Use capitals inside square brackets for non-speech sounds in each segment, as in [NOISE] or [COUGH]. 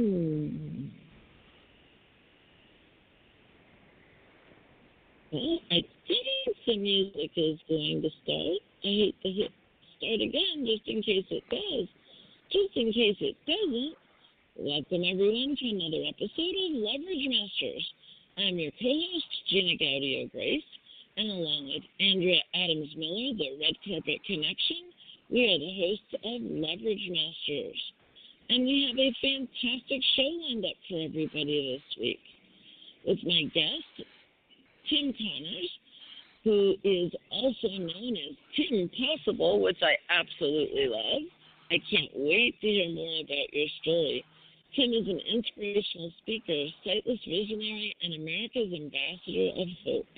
Hmm. Well, I think the music is going to start. I hate to hit start again just in case it does. Just in case it doesn't, welcome everyone to another episode of Leverage Masters. I'm your co-host, Gina Gaudio Grace, and along with Andrea Adams Miller, the Red Carpet Connection, we are the hosts of Leverage Masters. And we have a fantastic show lined up for everybody this week. With my guest, Tim Conners, who is also known as Tim Possible, which I absolutely love. I can't wait to hear more about your story. Tim is an inspirational speaker, sightless visionary, and America's ambassador of hope.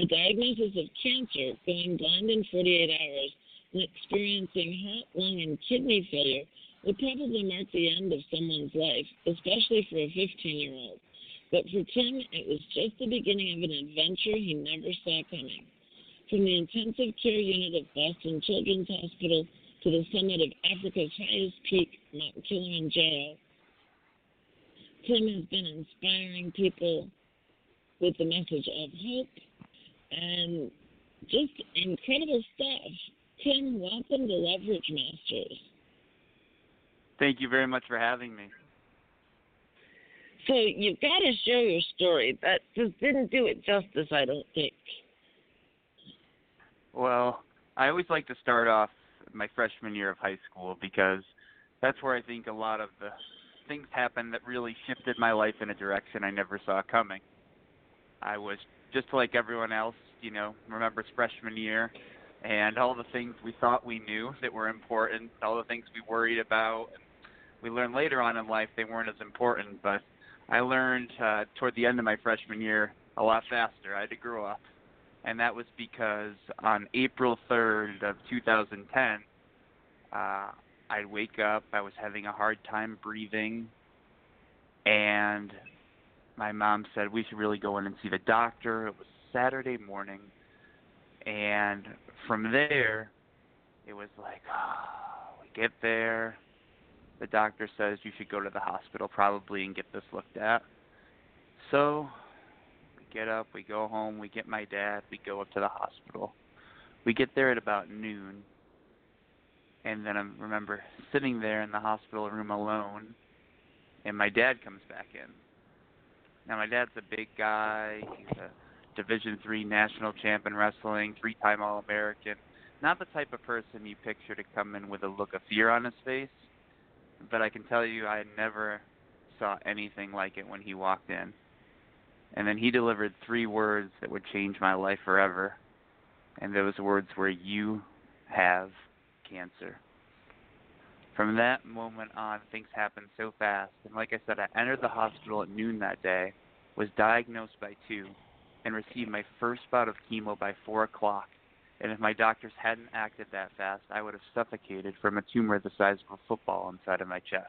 A diagnosis of cancer, going blind in 48 hours, and experiencing heart, lung, and kidney failure would probably mark the end of someone's life, especially for a 15 year old. But for Tim, it was just the beginning of an adventure he never saw coming. From the intensive care unit of Boston Children's Hospital to the summit of Africa's highest peak, Mount Kilimanjaro, Tim has been inspiring people with the message of hope and just incredible stuff. Tim, welcome to Leverage Masters. Thank you very much for having me. So you've got to share your story. That just didn't do it justice, I don't think. Well, I always like to start off my freshman year of high school because that's where I think a lot of the things happened that really shifted my life in a direction I never saw coming. I was just like everyone else, you know, remembers freshman year and all the things we thought we knew that were important, all the things we worried about. We learned later on in life they weren't as important, but I learned uh, toward the end of my freshman year a lot faster. I had to grow up, and that was because on April 3rd of 2010, uh, I'd wake up. I was having a hard time breathing, and my mom said we should really go in and see the doctor. It was Saturday morning, and from there, it was like, oh, we get there. The doctor says you should go to the hospital probably and get this looked at. So we get up, we go home, we get my dad, we go up to the hospital. We get there at about noon and then I remember sitting there in the hospital room alone, and my dad comes back in. Now my dad's a big guy. He's a Division three national champ in wrestling, three-time All-American. Not the type of person you picture to come in with a look of fear on his face, but I can tell you I never saw anything like it when he walked in. And then he delivered three words that would change my life forever. And those words were, You have cancer. From that moment on, things happened so fast. And like I said, I entered the hospital at noon that day, was diagnosed by 2, and received my first bout of chemo by 4 o'clock. And if my doctors hadn't acted that fast, I would have suffocated from a tumor the size of a football inside of my chest.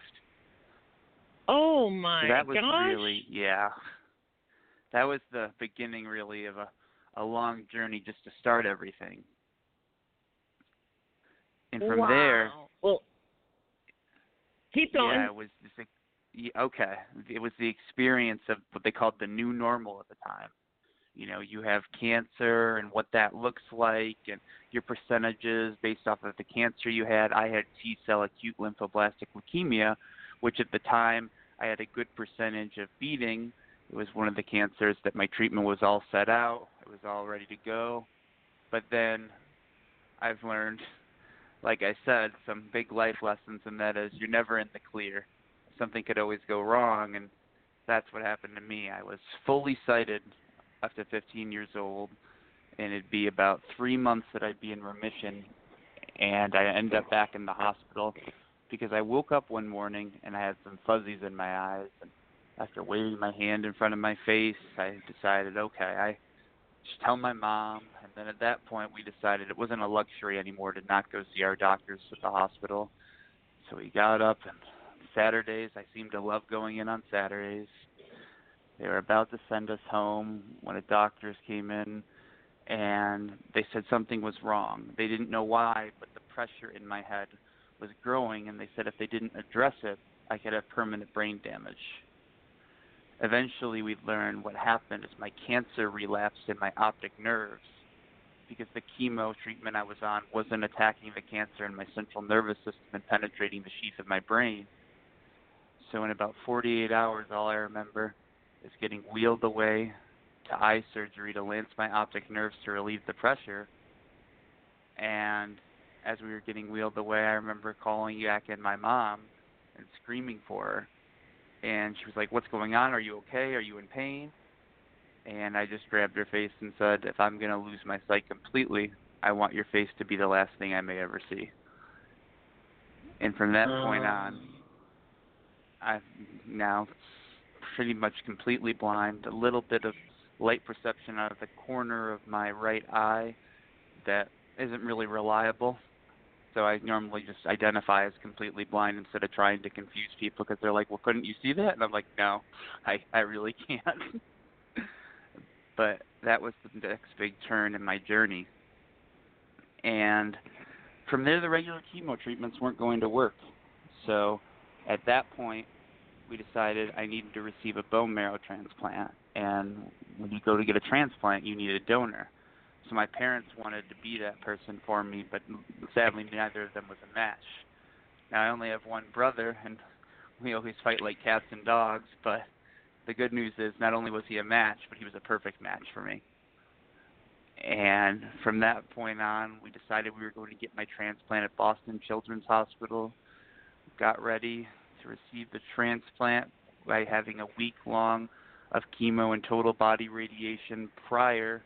Oh my so that was gosh. really yeah. That was the beginning really of a a long journey just to start everything. And from wow. there, well, keep going. Yeah, it was okay. It was the experience of what they called the new normal at the time. You know, you have cancer and what that looks like, and your percentages based off of the cancer you had. I had T cell acute lymphoblastic leukemia, which at the time I had a good percentage of beating. It was one of the cancers that my treatment was all set out. It was all ready to go. But then I've learned like I said, some big life lessons, and that is you're never in the clear. Something could always go wrong, and that's what happened to me. I was fully sighted up to 15 years old, and it'd be about three months that I'd be in remission, and I end up back in the hospital because I woke up one morning and I had some fuzzies in my eyes, and after waving my hand in front of my face, I decided, okay, I should tell my mom And then at that point, we decided it wasn't a luxury anymore to not go see our doctors at the hospital. So we got up, and Saturdays, I seemed to love going in on Saturdays. They were about to send us home when the doctors came in, and they said something was wrong. They didn't know why, but the pressure in my head was growing, and they said if they didn't address it, I could have permanent brain damage. Eventually, we learned what happened is my cancer relapsed in my optic nerves because the chemo treatment I was on wasn't attacking the cancer in my central nervous system and penetrating the sheath of my brain. So, in about 48 hours, all I remember is getting wheeled away to eye surgery to lance my optic nerves to relieve the pressure. And as we were getting wheeled away, I remember calling back in my mom and screaming for her. And she was like, What's going on? Are you okay? Are you in pain? And I just grabbed her face and said, If I'm going to lose my sight completely, I want your face to be the last thing I may ever see. And from that point um. on, I'm now pretty much completely blind, a little bit of light perception out of the corner of my right eye that isn't really reliable. So I normally just identify as completely blind instead of trying to confuse people because they're like, "Well, couldn't you see that?" And I'm like, "No, I I really can't." [LAUGHS] but that was the next big turn in my journey. And from there, the regular chemo treatments weren't going to work. So at that point, we decided I needed to receive a bone marrow transplant. And when you go to get a transplant, you need a donor. So my parents wanted to be that person for me, but sadly, neither of them was a match. Now I only have one brother, and we always fight like cats and dogs. But the good news is, not only was he a match, but he was a perfect match for me. And from that point on, we decided we were going to get my transplant at Boston Children's Hospital. Got ready to receive the transplant by having a week long of chemo and total body radiation prior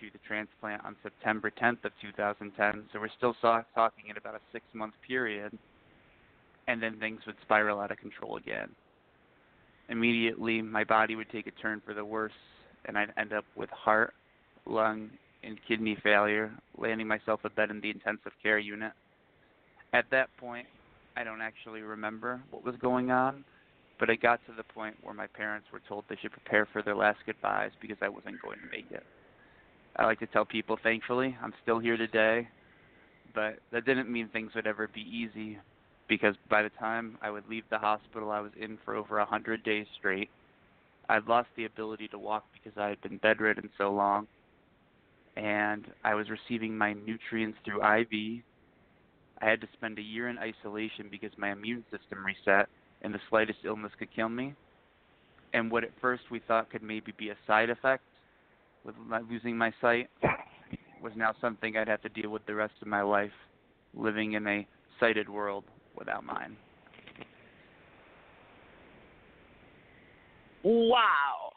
to the transplant on September 10th of 2010. So we're still talking in about a six month period, and then things would spiral out of control again. Immediately, my body would take a turn for the worse, and I'd end up with heart, lung, and kidney failure, landing myself a bed in the intensive care unit. At that point, I don't actually remember what was going on, but it got to the point where my parents were told they should prepare for their last goodbyes because I wasn't going to make it. I like to tell people, thankfully, I'm still here today, but that didn't mean things would ever be easy because by the time I would leave the hospital, I was in for over a hundred days straight. I'd lost the ability to walk because I had been bedridden so long, and I was receiving my nutrients through IV I had to spend a year in isolation because my immune system reset and the slightest illness could kill me. And what at first we thought could maybe be a side effect with losing my sight was now something I'd have to deal with the rest of my life, living in a sighted world without mine. Wow.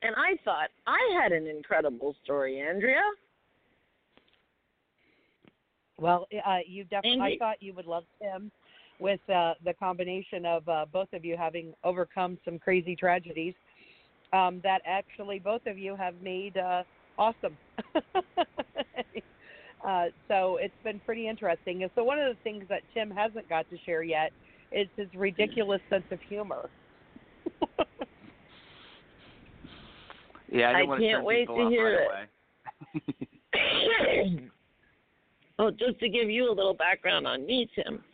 And I thought I had an incredible story, Andrea. Well, uh, you definitely. I thought you would love Tim with uh, the combination of uh, both of you having overcome some crazy tragedies um, that actually both of you have made uh, awesome. [LAUGHS] uh, so it's been pretty interesting. And so one of the things that Tim hasn't got to share yet is his ridiculous sense of humor. [LAUGHS] yeah, I, I can't wait to hear it. [LAUGHS] [COUGHS] [COUGHS] [COUGHS] Well, just to give you a little background on me, Tim.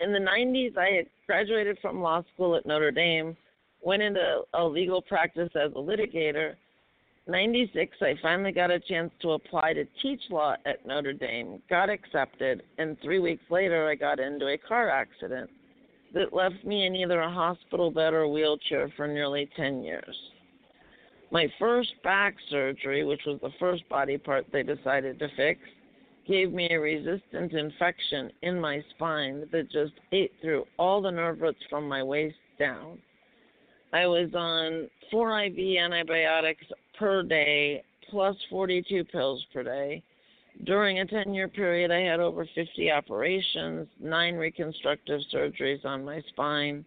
In the 90s, I had graduated from law school at Notre Dame, went into a legal practice as a litigator. 96, I finally got a chance to apply to teach law at Notre Dame, got accepted, and three weeks later, I got into a car accident that left me in either a hospital bed or wheelchair for nearly 10 years. My first back surgery, which was the first body part they decided to fix, gave me a resistant infection in my spine that just ate through all the nerve roots from my waist down. I was on four IV antibiotics per day plus 42 pills per day. During a 10 year period, I had over 50 operations, nine reconstructive surgeries on my spine.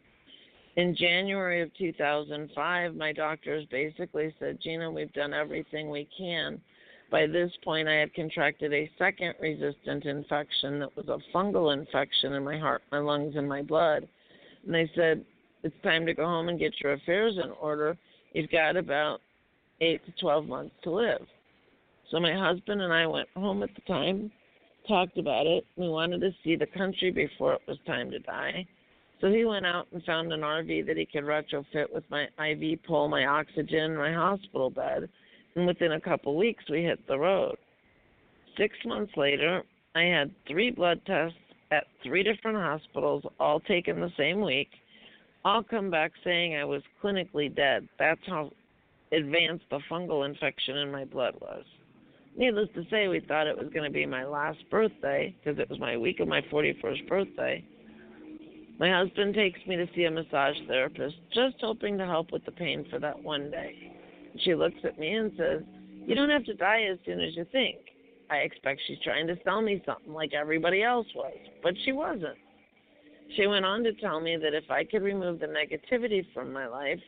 In January of 2005, my doctors basically said, Gina, we've done everything we can by this point, I had contracted a second resistant infection that was a fungal infection in my heart, my lungs, and my blood. And they said, It's time to go home and get your affairs in order. You've got about eight to 12 months to live. So my husband and I went home at the time talked about it. We wanted to see the country before it was time to die. So he went out and found an RV that he could retrofit with my IV pole, my oxygen, my hospital bed. And within a couple weeks, we hit the road. Six months later, I had three blood tests at three different hospitals, all taken the same week, all come back saying I was clinically dead. That's how advanced the fungal infection in my blood was. Needless to say, we thought it was going to be my last birthday because it was my week of my 41st birthday. My husband takes me to see a massage therapist, just hoping to help with the pain for that one day. She looks at me and says, You don't have to die as soon as you think. I expect she's trying to sell me something like everybody else was, but she wasn't. She went on to tell me that if I could remove the negativity from my life,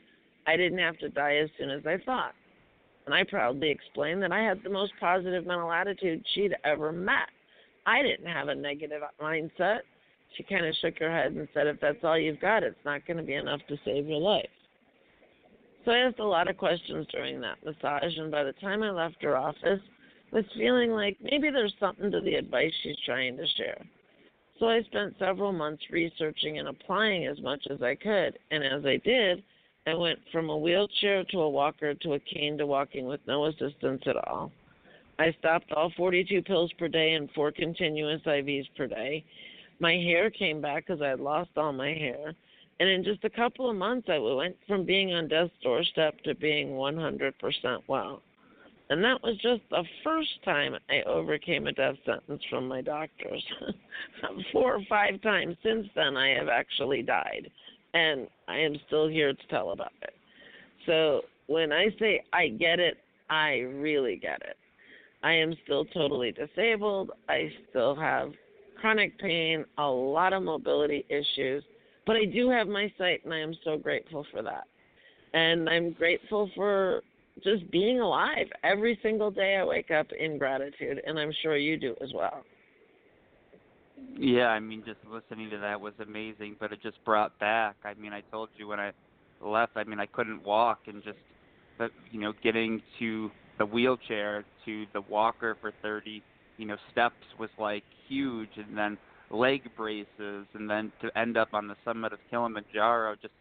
I didn't have to die as soon as I thought. And I proudly explained that I had the most positive mental attitude she'd ever met. I didn't have a negative mindset. She kind of shook her head and said, If that's all you've got, it's not going to be enough to save your life. So I asked a lot of questions during that massage, and by the time I left her office, was feeling like maybe there's something to the advice she's trying to share. So I spent several months researching and applying as much as I could, and as I did, I went from a wheelchair to a walker to a cane to walking with no assistance at all. I stopped all 42 pills per day and four continuous IVs per day. My hair came back because I had lost all my hair. And in just a couple of months, I went from being on death's doorstep to being 100% well. And that was just the first time I overcame a death sentence from my doctors. [LAUGHS] Four or five times since then, I have actually died. And I am still here to tell about it. So when I say I get it, I really get it. I am still totally disabled. I still have chronic pain, a lot of mobility issues, but I do have my sight, and I am so grateful for that. And I'm grateful for just being alive. Every single day I wake up in gratitude, and I'm sure you do as well. Yeah, I mean, just listening to that was amazing, but it just brought back. I mean, I told you when I left, I mean, I couldn't walk, and just, but you know, getting to the wheelchair to the walker for 30, you know, steps was like huge, and then leg braces, and then to end up on the summit of Kilimanjaro, just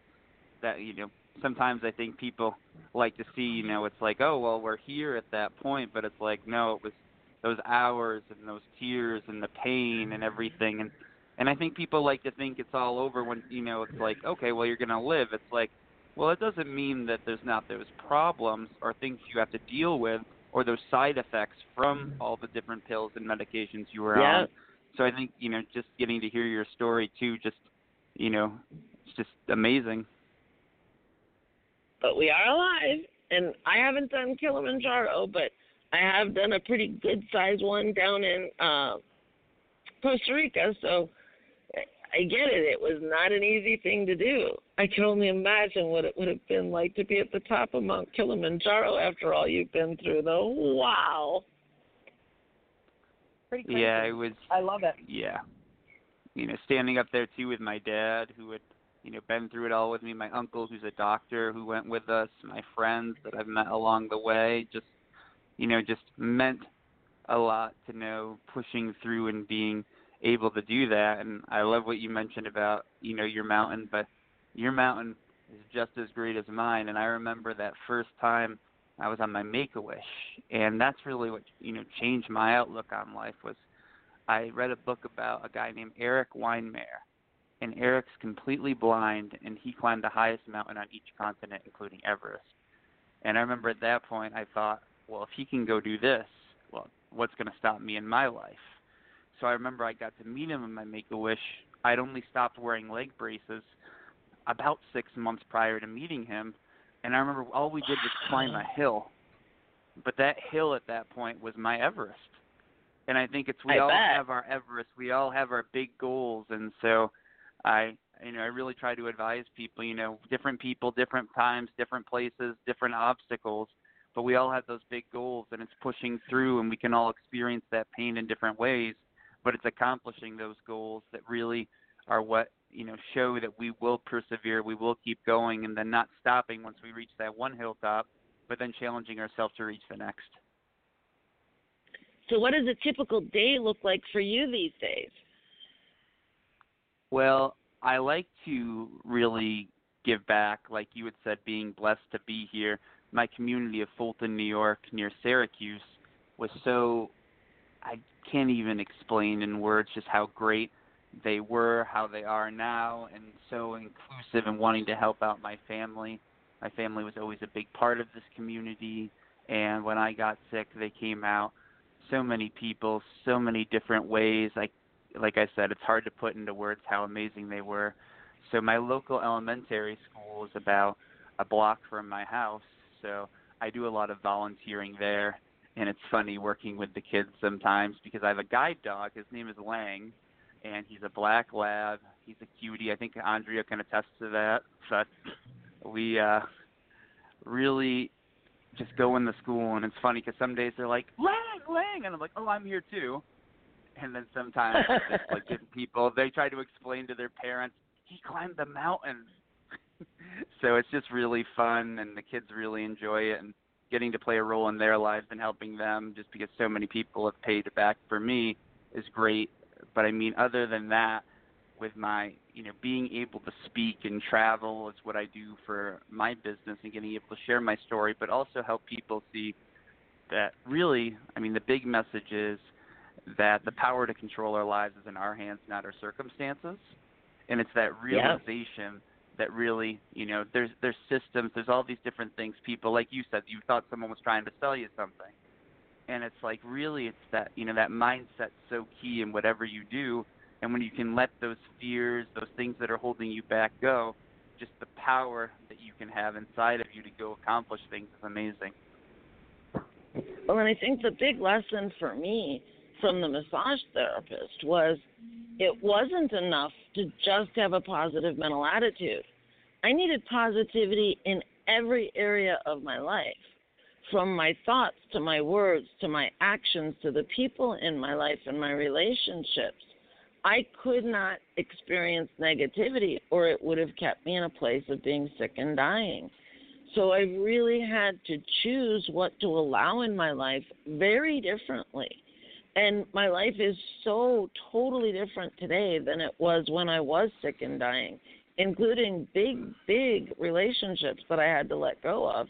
that you know sometimes I think people like to see, you know, it's like, oh, well, we're here at that point, but it's like, no, it was those hours and those tears and the pain and everything, and and I think people like to think it's all over when you know it's like, okay, well, you're gonna live. It's like, well, it doesn't mean that there's not those problems or things you have to deal with or those side effects from all the different pills and medications you were yeah. on. So I think you know, just getting to hear your story too, just you know, it's just amazing but we are alive. And I haven't done Kilimanjaro, but I have done a pretty good sized one down in uh, Costa Rica. So I get it. It was not an easy thing to do. I can only imagine what it would have been like to be at the top of Mount Kilimanjaro after all you've been through, though. Wow. Pretty crazy. Yeah, it was. I love it. Yeah. You know, standing up there too with my dad, who had you know been through it all with me. My uncle, who's a doctor, who went with us. My friends that I've met along the way. Just you know, just meant a lot to know pushing through and being able to do that. And I love what you mentioned about you know your mountain, but your mountain is just as great as mine. And I remember that first time I was on my Make a Wish, and that's really what you know changed my outlook on life. Was I read a book about a guy named Erik Weihenmayer, and Erik's completely blind, and he climbed the highest mountain on each continent, including Everest. And I remember at that point, I thought, well, if he can go do this, well, what's going to stop me in my life? So I remember I got to meet him in my Make a Wish. I'd only stopped wearing leg braces about six months prior to meeting him, and I remember all we did was climb a hill. But that hill at that point was my Everest. And I think it's we I all bet. have our Everest, we all have our big goals, and so I you know I really try to advise people. You know, different people, different times, different places, different obstacles, but we all have those big goals, and it's pushing through, and we can all experience that pain in different ways. But it's accomplishing those goals that really are what you know show that we will persevere, we will keep going, and then not stopping once we reach that one hilltop, but then challenging ourselves to reach the next. So, what does a typical day look like for you these days? Well, I like to really give back, like you had said, being blessed to be here. My community of Fulton, New York, near Syracuse, was so I can't even explain in words just how great they were, how they are now, and so inclusive and wanting to help out my family. My family was always a big part of this community, and when I got sick, they came out. So many people, so many different ways. Like, like I said, it's hard to put into words how amazing they were. So my local elementary school is about a block from my house, so I do a lot of volunteering there and it's funny working with the kids sometimes because I have a guide dog. His name is Lang, and he's a black lab. He's a cutie. I think Andrea can attest to that. But we uh, really just go in the school, and it's funny because some days they're like Lang, Lang, and I'm like, oh, I'm here too. And then sometimes it's like [LAUGHS] different people they try to explain to their parents he climbed the mountain. [LAUGHS] so it's just really fun, and the kids really enjoy it. And getting to play a role in their lives and helping them just because so many people have paid it back for me is great. But I mean, other than that, with my, you know, being able to speak and travel is what I do for my business and getting able to share my story, but also help people see that really, I mean, the big message is that the power to control our lives is in our hands, not our circumstances. And it's that realization that really, you know, there's there's systems, there's all these different things. People, like you said, you thought someone was trying to sell you something, and it's like really, it's that you know that mindset so key in whatever you do, and when you can let those fears, those things that are holding you back go, just the power that you can have inside of you to go accomplish things is amazing. Well, and I think the big lesson for me from the massage therapist was it wasn't enough to just have a positive mental attitude. I needed positivity in every area of my life, from my thoughts to my words to my actions to the people in my life and my relationships. I could not experience negativity or it would have kept me in a place of being sick and dying. So I really had to choose what to allow in my life very differently and my life is so totally different today than it was when I was sick and dying, including big, big relationships that I had to let go of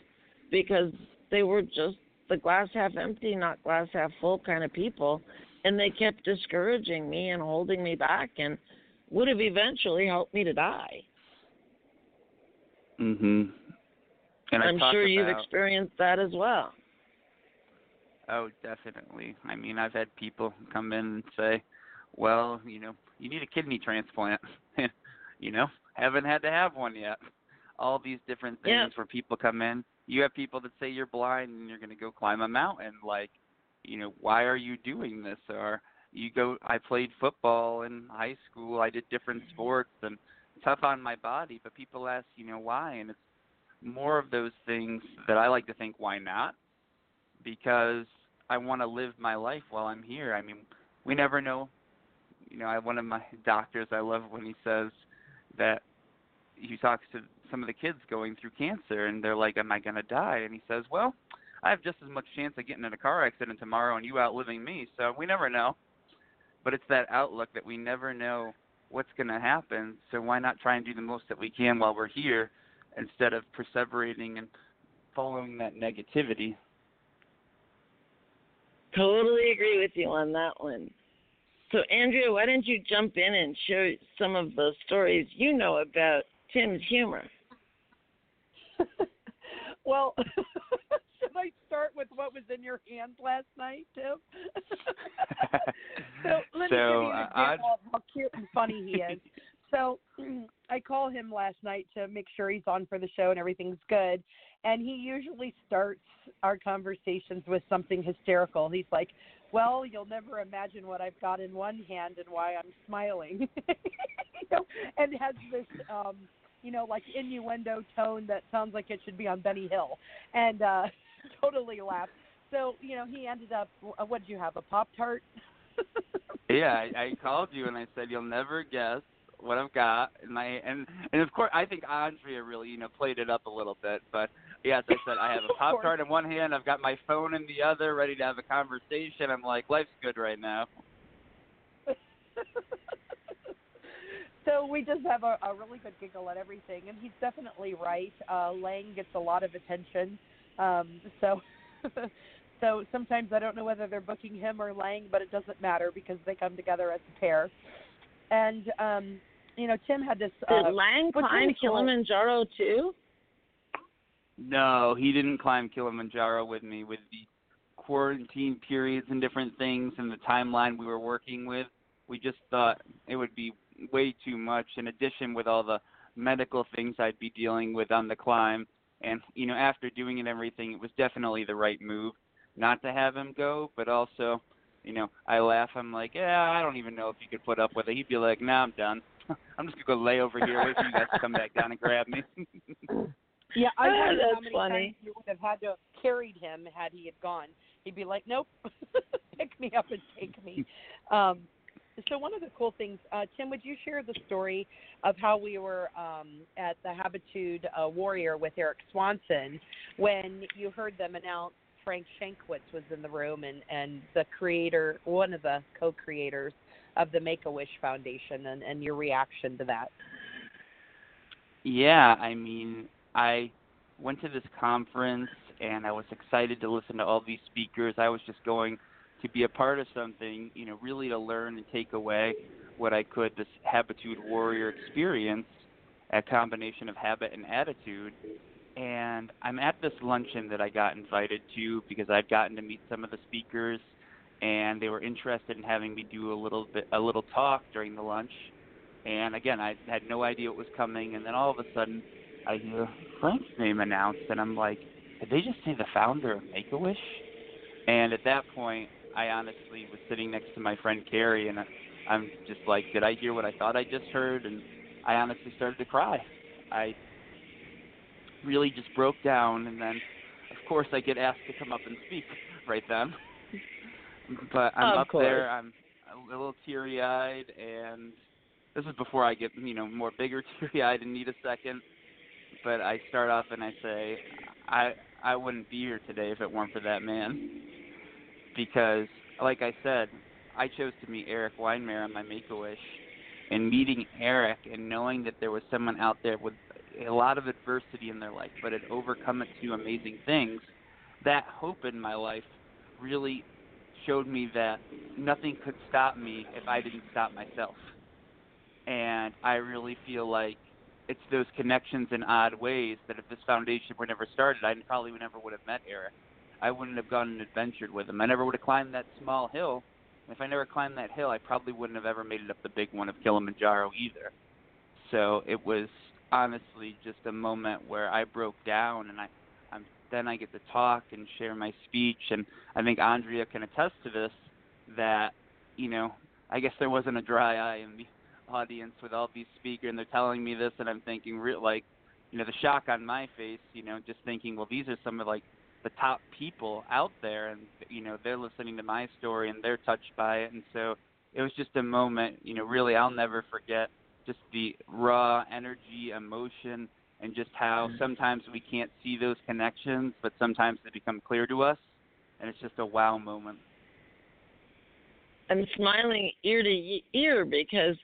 because they were just the glass half empty, not glass half full kind of people. And they kept discouraging me and holding me back and would have eventually helped me to die. Mhm. And I'm sure about, you've experienced that as well. Oh, definitely. I mean, I've had people come in and say, "Well, you know, you need a kidney transplant." [LAUGHS] you know, haven't had to have one yet. All these different things yeah. where people come in. You have people that say you're blind and you're going to go climb a mountain. Like, you know, why are you doing this? Or you go. I played football in high school. I did different mm-hmm. sports and tough on my body. But people ask, you know, why? And it's more of those things that I like to think, why not? Because I want to live my life while I'm here. I mean, we never know. You know, I one of my doctors I love when he says that he talks to some of the kids going through cancer and they're like, "Am I going to die?" And he says, "Well, I have just as much chance of getting in a car accident tomorrow and you outliving me, so we never know." But it's that outlook that we never know what's going to happen, so why not try and do the most that we can while we're here instead of perseverating and following that negativity Totally agree with you on that one. So, Andrea, why don't you jump in and share some of the stories you know about Tim's humor? [LAUGHS] well, [LAUGHS] should I start with what was in your hand last night, Tim? [LAUGHS] so let so, me give you an uh, example of how cute and funny he is. So [CLEARS THROAT] I call him last night to make sure he's on for the show and everything's good and he usually starts our conversations with something hysterical. He's like, "Well, you'll never imagine what I've got in one hand and why I'm smiling," you know, and has this, um, you know, like innuendo tone that sounds like it should be on Benny Hill, and uh, [LAUGHS] totally laugh. So, you know, he ended up. Uh, what did you have? A pop tart? [LAUGHS] yeah, I, I called you and I said you'll never guess what I've got, and I and and of course I think Andrea really you know played it up a little bit, but yes, I said I have a [LAUGHS] pop tart in one hand, I've got my phone in the other, ready to have a conversation. I'm like, life's good right now. So we just have a, a really good giggle at everything, and he's definitely right. Uh, Lang gets a lot of attention, um, so [LAUGHS] so sometimes I don't know whether they're booking him or Lang, but it doesn't matter because they come together as a pair. And um, you know, Tim had this. Uh, Did Lang climb Kilimanjaro too? No, he didn't climb Kilimanjaro with me. With the quarantine periods and different things and the timeline we were working with, we just thought it would be way too much. In addition, with all the medical things I'd be dealing with on the climb, and you know, after doing it everything, it was definitely the right move not to have him go. But also, you know, I laugh. I'm like, yeah, I don't even know if you could put up with it. He'd be like, nah, I'm done. [LAUGHS] I'm just gonna go lay over here, wait for you guys to come back down and grab me. [LAUGHS] yeah, I [LAUGHS] wonder That's how many funny. times you would have had to have carried him had he had gone. He'd be like, nope, pick me up and take me. Um, so one of the cool things, uh, Tim, would you share the story of how we were um, at the Habitude uh, Warrior with Erik Swanson when you heard them announce Frank Shankwitz was in the room and and the creator, one of the co-creators of the Make a Wish Foundation, and and your reaction to that. Yeah, I mean, I went to this conference and I was excited to listen to all these speakers. I was just going to be a part of something, you know, really to learn and take away what I could this Habitude Warrior experience, a combination of habit and attitude. And I'm at this luncheon that I got invited to because I'd gotten to meet some of the speakers and they were interested in having me do a little bit a little talk during the lunch. And again, I had no idea what was coming and then all of a sudden I hear Frank's name announced and I'm like, did they just say the founder of Make a Wish? And at that point, I honestly was sitting next to my friend Carrie, and I'm just like, did I hear what I thought I just heard? And I honestly started to cry. I really just broke down, and then, of course, I get asked to come up and speak [LAUGHS] right then. [LAUGHS] but I'm of up course. there. I'm a little teary-eyed, and this is before I get, you know, more bigger [LAUGHS] teary-eyed and need a second. But I start off and I say, I I wouldn't be here today if it weren't for that man. Because, like I said, I chose to meet Erik Weihenmayer on my Make a Wish, and meeting Erik and knowing that there was someone out there with a lot of adversity in their life, but had overcome it to do amazing things. That hope in my life really showed me that nothing could stop me if I didn't stop myself. And I really feel like it's those connections in odd ways that if this foundation were never started, I probably never would have met Erik. I wouldn't have gone and adventured with him. I never would have climbed that small hill. If I never climbed that hill, I probably wouldn't have ever made it up the big one of Kilimanjaro either. So it was honestly just a moment where I broke down, and I, I'm then I get to talk and share my speech, and I think Andrea can attest to this. That you know, I guess there wasn't a dry eye in the [LAUGHS] audience with all these speakers, and they're telling me this, and I'm thinking, re- like, you know, the shock on my face, you know, just thinking, well, these are some of like the top people out there, and you know, they're listening to my story and they're touched by it, and so it was just a moment, you know, really I'll never forget just the raw energy, emotion, and just how mm. sometimes we can't see those connections, but sometimes they become clear to us, and it's just a wow moment. I'm smiling ear to ear because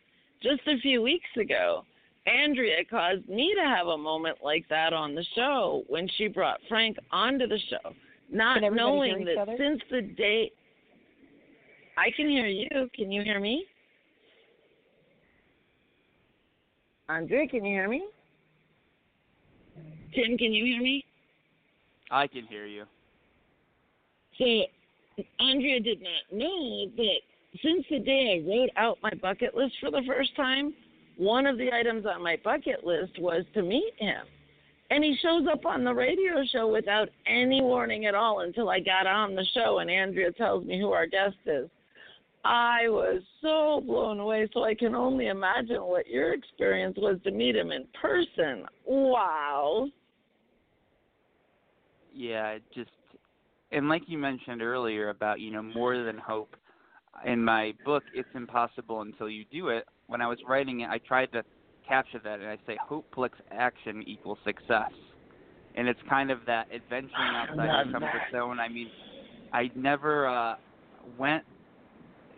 just a few weeks ago, Andrea caused me to have a moment like that on the show when she brought Frank onto the show, not knowing that other? since the day I can hear you. Can you hear me? Andrea, can you hear me? Tim, can you hear me? I can hear you. So Andrea did not know that since the day I wrote out my bucket list for the first time, one of the items on my bucket list was to meet him. And he shows up on the radio show without any warning at all until I got on the show and Andrea tells me who our guest is. I was so blown away, so I can only imagine what your experience was to meet him in person. Wow. Yeah, just and like you mentioned earlier about you know more than hope. In my book, it's impossible until you do it. When I was writing it, I tried to capture that, and I say hope plus action equals success. and it's kind of that adventuring [SIGHS] outside your comfort zone. I mean, I never uh went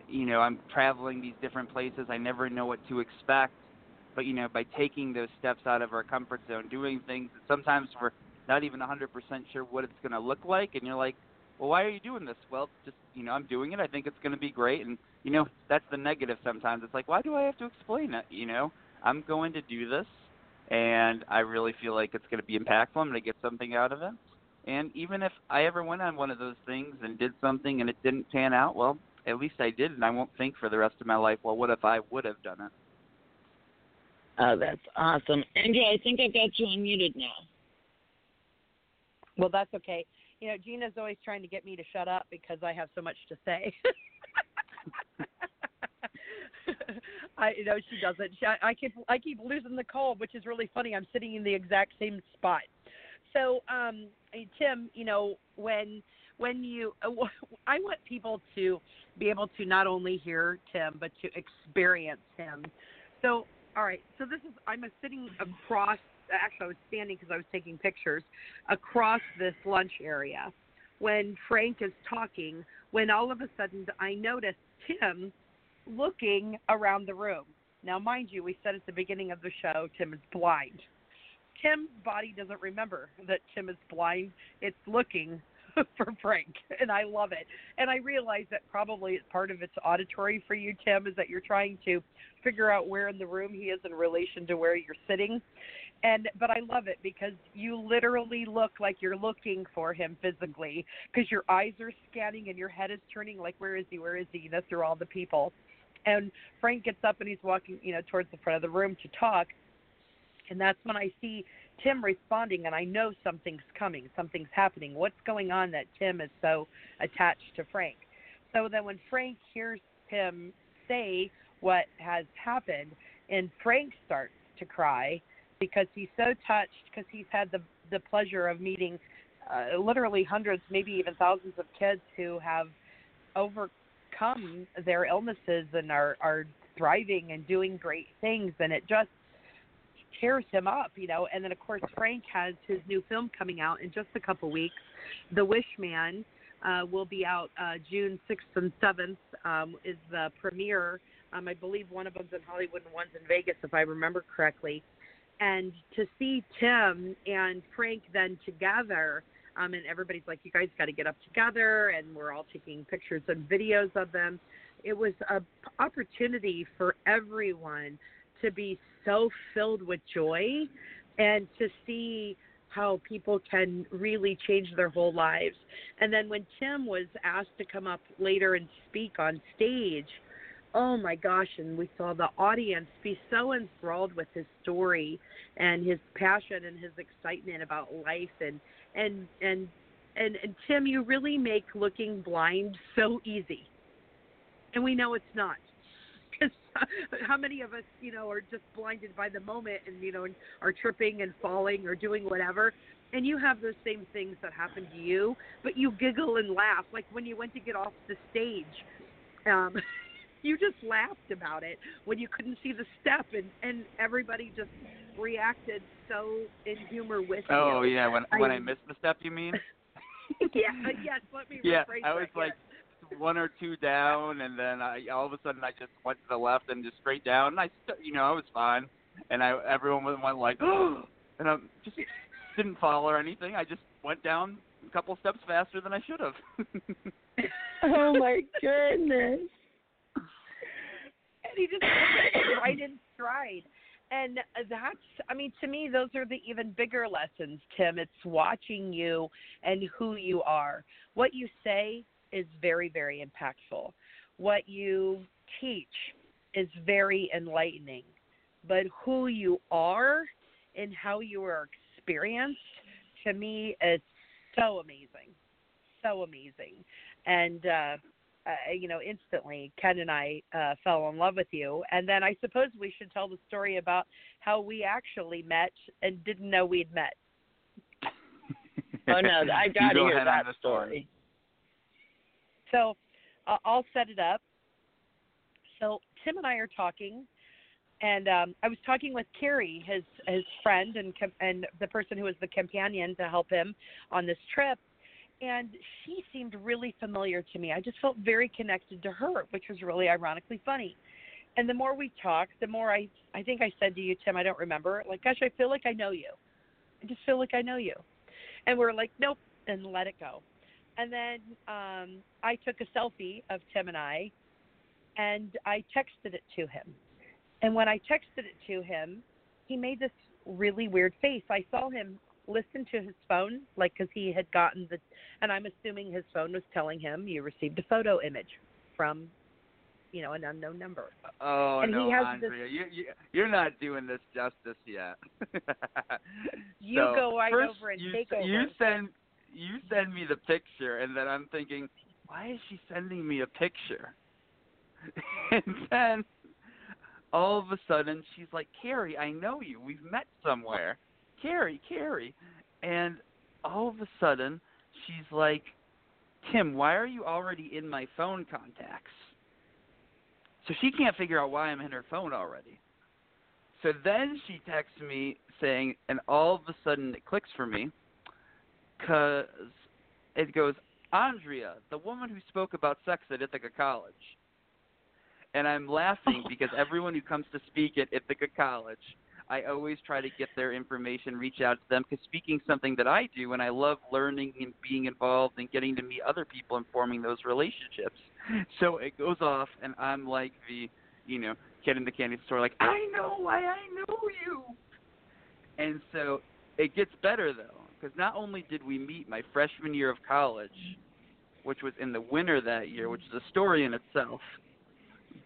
you know, I'm traveling these different places. I never know what to expect. But you know, by taking those steps out of our comfort zone, doing things that sometimes we're not even 100% sure what it's going to look like, and you're like, well, why are you doing this? Well, just you know, I'm doing it. I think it's going to be great, and you know, that's the negative sometimes. It's like, why do I have to explain it? You know, I'm going to do this, and I really feel like it's going to be impactful. I'm going to get something out of it. And even if I ever went on one of those things and did something and it didn't pan out, well, at least I did, and I won't think for the rest of my life, well, what if I would have done it? Oh, that's awesome. Andrew, I think I've got you unmuted now. Well, that's okay. You know, Gina's always trying to get me to shut up because I have so much to say. [LAUGHS] I you know she doesn't. She, I, keep I keep losing the call, which is really funny. I'm sitting in the exact same spot. So, um, Tim, you know when when you [LAUGHS] I want people to be able to not only hear Tim but to experience him. So, all right. So this is I'm sitting across. Actually, I was standing because I was taking pictures across this lunch area when Frank is talking. When all of a sudden I notice Tim looking around the room. Now, mind you, we said at the beginning of the show Tim is blind. Tim's body doesn't remember that Tim is blind. It's looking [LAUGHS] for Frank, and I love it. And I realize that probably it's part of it's auditory for you, Tim, is that you're trying to figure out where in the room he is in relation to where you're sitting. And but I love it because you literally look like you're looking for him physically because your eyes are scanning and your head is turning like where is he? Where is he? You know, through all the people. And Frank gets up and he's walking, you know, towards the front of the room to talk. And that's when I see Tim responding, and I know something's coming, something's happening. What's going on that Tim is so attached to Frank? So then when Frank hears him say what has happened, and Frank starts to cry because he's so touched because he's had the the pleasure of meeting uh, literally hundreds, maybe even thousands of kids who have overcome their illnesses and are are thriving and doing great things, and it just tears him up, you know. And then of course Frank has his new film coming out in just a couple weeks. The Wish Man uh, will be out uh, June sixth and seventh. Um, is the premiere. Um, I believe one of them's in Hollywood and one's in Vegas, if I remember correctly. And to see Tim and Frank then together, um, and everybody's like, "You guys got to get up together," and we're all taking pictures and videos of them. It was a opportunity for everyone to be so filled with joy and to see how people can really change their whole lives. And then when Tim was asked to come up later and speak on stage, oh my gosh, and we saw the audience be so enthralled with his story and his passion and his excitement about life and and and and, and Tim, you really make looking blind so easy. And we know it's not [LAUGHS] because how many of us, you know, are just blinded by the moment and you know are tripping and falling or doing whatever. And you have those same things that happen to you, but you giggle and laugh. Like when you went to get off the stage, um, [LAUGHS] you just laughed about it when you couldn't see the step, and and everybody just reacted so in humor with oh, you. Oh yeah, when when I, I missed the step, you mean? [LAUGHS] yeah, yes. Let me [LAUGHS] yeah, I was that, like, yes one or two down, and then I all of a sudden I just went to the left and just straight down. And I, st- you know, I was fine, and I everyone went like, oh, [GASPS] and I just didn't fall or anything. I just went down a couple steps faster than I should have. [LAUGHS] oh my goodness! He just right in stride. And that's, I mean, to me, those are the even bigger lessons, Tim. It's watching you and who you are. What you say is very, very impactful. What you teach is very enlightening. But who you are and how you are experienced, to me, is so amazing. So amazing. And, uh, uh, you know, instantly, Ken and I uh, fell in love with you. And then I suppose we should tell the story about how we actually met and didn't know we'd met. oh no, [LAUGHS] I got to hear that story. So uh, I'll set it up. So Tim and I are talking. and um, I was talking with Carrie, his his friend and and the person who was the companion to help him on this trip, and she seemed really familiar to me. I just felt very connected to her, which was really ironically funny. And the more we talked, the more I I think I said to you, Tim, I don't remember, like, gosh, I feel like I know you. I just feel like I know you. And we're like, nope, and let it go. And then um, I took a selfie of Tim and I, and I texted it to him and when I texted it to him, he made this really weird face. I saw him listen to his phone, like because he had gotten the, and I'm assuming his phone was telling him you received a photo image from, you know, an unknown number. Oh and no, he has Andrea, this, you, you you're not doing this justice yet. [LAUGHS] you so, go right over and you, take over. You send you send me the picture, and then I'm thinking, why is she sending me a picture? [LAUGHS] and then all of a sudden she's like, Carrie, I know you. We've met somewhere. Carrie, Carrie. And all of a sudden she's like, Tim, why are you already in my phone contacts? So she can't figure out why I'm in her phone already. So then she texts me saying, and all of a sudden it clicks for me because it goes, Andrea, the woman who spoke about sex at Ithaca College and I'm laughing [LAUGHS] because everyone who comes to speak at Ithaca College, I always try to get their information, reach out to them because speaking something that I do, and I love learning and being involved and getting to meet other people and forming those relationships. [LAUGHS] So it goes off, and I'm like the, you know, kid in the candy store, like I know why I know you. And so it gets better though, because not only did we meet my freshman year of college, which was in the winter that year, which is a story in itself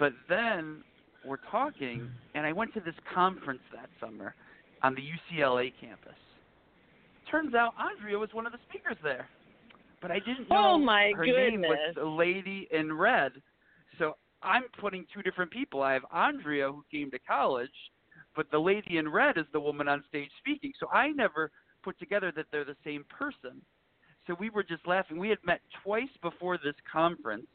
but then we're talking, and I went to this conference that summer on the UCLA campus. Turns out Andrea was one of the speakers there, but I didn't know oh my her goodness. name was the lady in red. So I'm putting two different people. I have Andrea who came to college, but the lady in red is the woman on stage speaking. So I never put together that they're the same person. So we were just laughing. We had met twice before this conference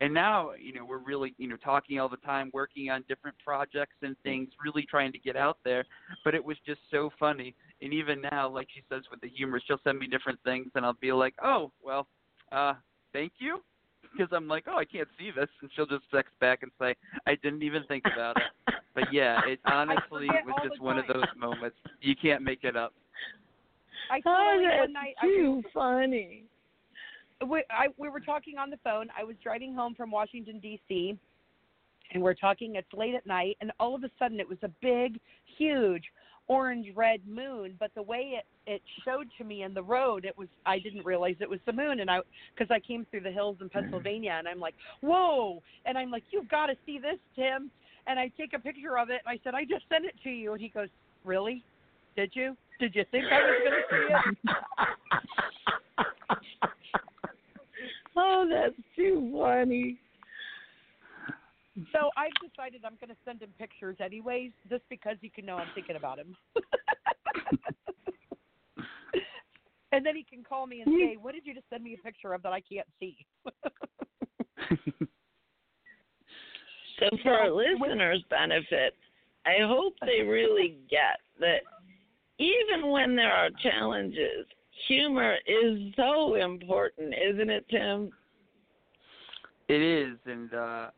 and now you know we're really you know talking all the time working on different projects and things really trying to get out there. But it was just so funny. And even now like she says with the humor she'll send me different things and i'll be like oh well uh thank you. Because i'm like oh i can't see this. And she'll just text back and say i didn't even think about it. But yeah [LAUGHS] it honestly was just one of those moments. You can't make it up. I oh, totally that's one night too I, funny we, I, we were talking on the phone. I was driving home from Washington D.C. and we're talking. It's late at night, and all of a sudden, it was a big, huge orange red moon. But the way it it showed to me in the road, it was I didn't realize it was the moon, and I because I came through the hills in Pennsylvania, and I'm like, whoa! And I'm like, you've got to see this, Tim. And I take a picture of it, and I said, I just sent it to you, and he goes, really? Did you? Did you think I was going to see it? [LAUGHS] Oh, that's too funny. So I've decided I'm going to send him pictures anyways, just because he can know I'm thinking about him. [LAUGHS] and then he can call me and say, "What did you just send me a picture of that I can't see?" [LAUGHS] so for our listeners' benefit, I hope they really get that even when there are challenges, humor is so important, isn't it, Tim? It is, and uh,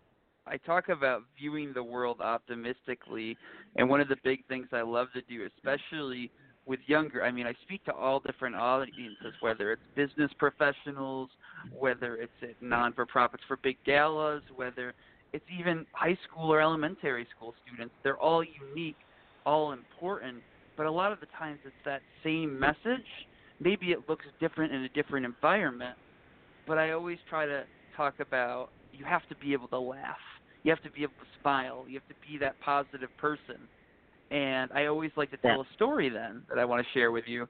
I talk about viewing the world optimistically, and one of the big things I love to do, especially with younger. I mean, I speak to all different audiences, whether it's business professionals, whether it's at non-for-profits for big galas, whether it's even high school or elementary school students. They're all unique, all important, but a lot of the times it's that same message maybe it looks different in a different environment, but I always try to talk about you have to be able to laugh. You have to be able to smile. You have to be that positive person. And I always like to tell a story then that I want to share with you,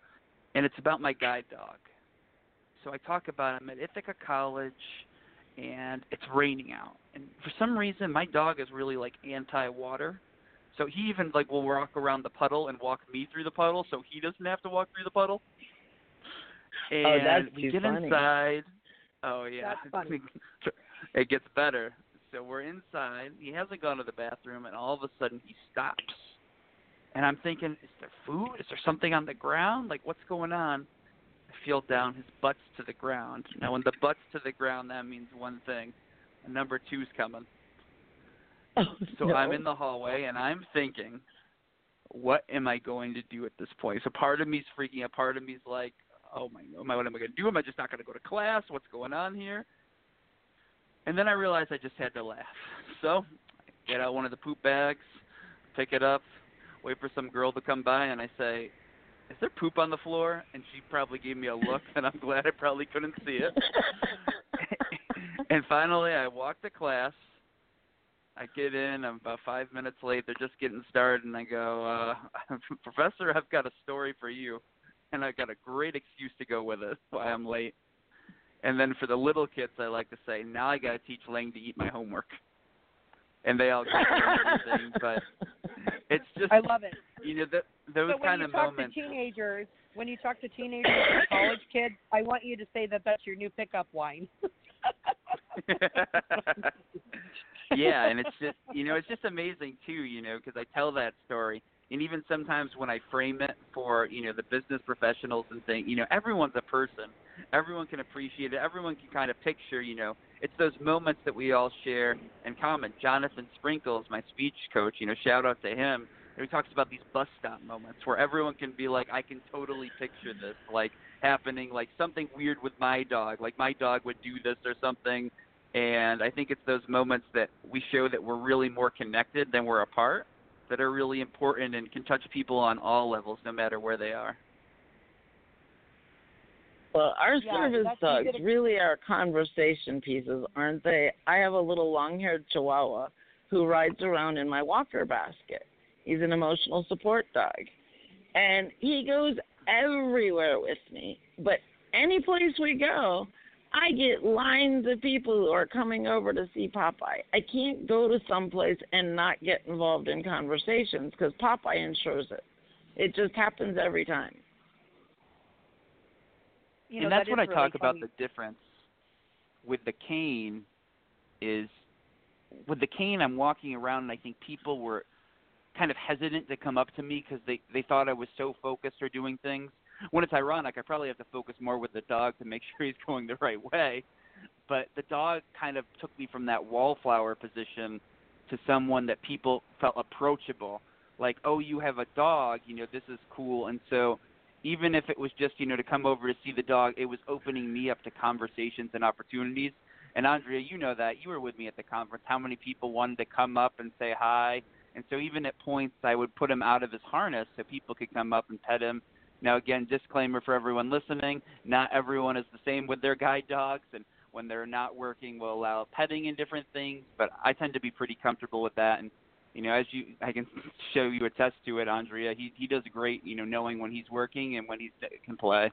and it's about my guide dog. So I talk about him at Ithaca College, and it's raining out. And for some reason, my dog is really like anti-water. So he even like will walk around the puddle and walk me through the puddle, so he doesn't have to walk through the puddle. And oh, that's we too get funny. inside. Oh yeah, That's funny. it gets better. So we're inside. He hasn't gone to the bathroom, and all of a sudden he stops. And I'm thinking, is there food? Is there something on the ground? Like, what's going on? I feel down. His butt's to the ground. Now, when the butt's to the ground, that means one thing. Number two's coming. Oh, So no. I'm in the hallway, and I'm thinking, what am I going to do at this point? So part of me's freaking out. Part of me's like, oh my, am I, what am I going to do? Am I just not going to go to class? What's going on here? And then I realized I just had to laugh. [LAUGHS] So I get out one of the poop bags, pick it up, wait for some girl to come by, and I say, is there poop on the floor? And she probably gave me a look, [LAUGHS] and I'm glad I probably couldn't see it. [LAUGHS] and finally, I walk to class. I get in. I'm about five minutes late. They're just getting started, and I go, uh, Professor, I've got a story for you, and I've got a great excuse to go with it [LAUGHS] why I'm late. And then for the little kids, I like to say, now I got to teach Lang to eat my homework. And they all get everything, [LAUGHS] but it's just I love it. you know th- those so when kind you of talk to teenagers, when you talk to teenagers and [COUGHS] college kids, I want you to say that that's your new pickup wine. [LAUGHS] yeah, and it's just you know it's just amazing too, you know, because I tell that story, and even sometimes when I frame it for you know the business professionals and think, you know, everyone's a person, everyone can appreciate it, everyone can kind of picture, you know, it's those moments that we all share in common. Jonathan Sprinkles, my speech coach, you know, shout out to him. He talks about these bus stop moments where everyone can be like, I can totally picture this, like happening, like something weird with my dog, like my dog would do this or something and I think it's those moments that we show that we're really more connected than we're apart that are really important and can touch people on all levels, no matter where they are. Well, our Yeah, service dogs a- really are conversation pieces, aren't they? I have a little long haired chihuahua who rides around in my walker basket. He's an emotional support dog. And he goes everywhere with me. But any place we go, I get lines of people who are coming over to see Popeye. I can't go to some place and not get involved in conversations because Popeye ensures it. It just happens every time. You know, and that's that what I is talk really about the difference with the cane is with the cane I'm walking around and I think people were kind of hesitant to come up to me because they they thought I was so focused or doing things. When it's ironic, I probably have to focus more with the dog to make [LAUGHS] sure he's going the right way. But the dog kind of took me from that wallflower position to someone that people felt approachable. Like, oh, you have a dog, you know, this is cool. And so even if it was just, you know, to come over to see the dog, it was opening me up to conversations and opportunities. And Andrea, you know that. You were with me at the conference. How many people wanted to come up and say hi? And so even at points I would put him out of his harness so people could come up and pet him. Now again, disclaimer for everyone listening, not everyone is the same with their guide dogs and when they're not working we'll allow petting and different things, but I tend to be pretty comfortable with that and you know, as you I can [LAUGHS] show you attest to it, Andrea, he he does great, you know, knowing when he's working and when he can play.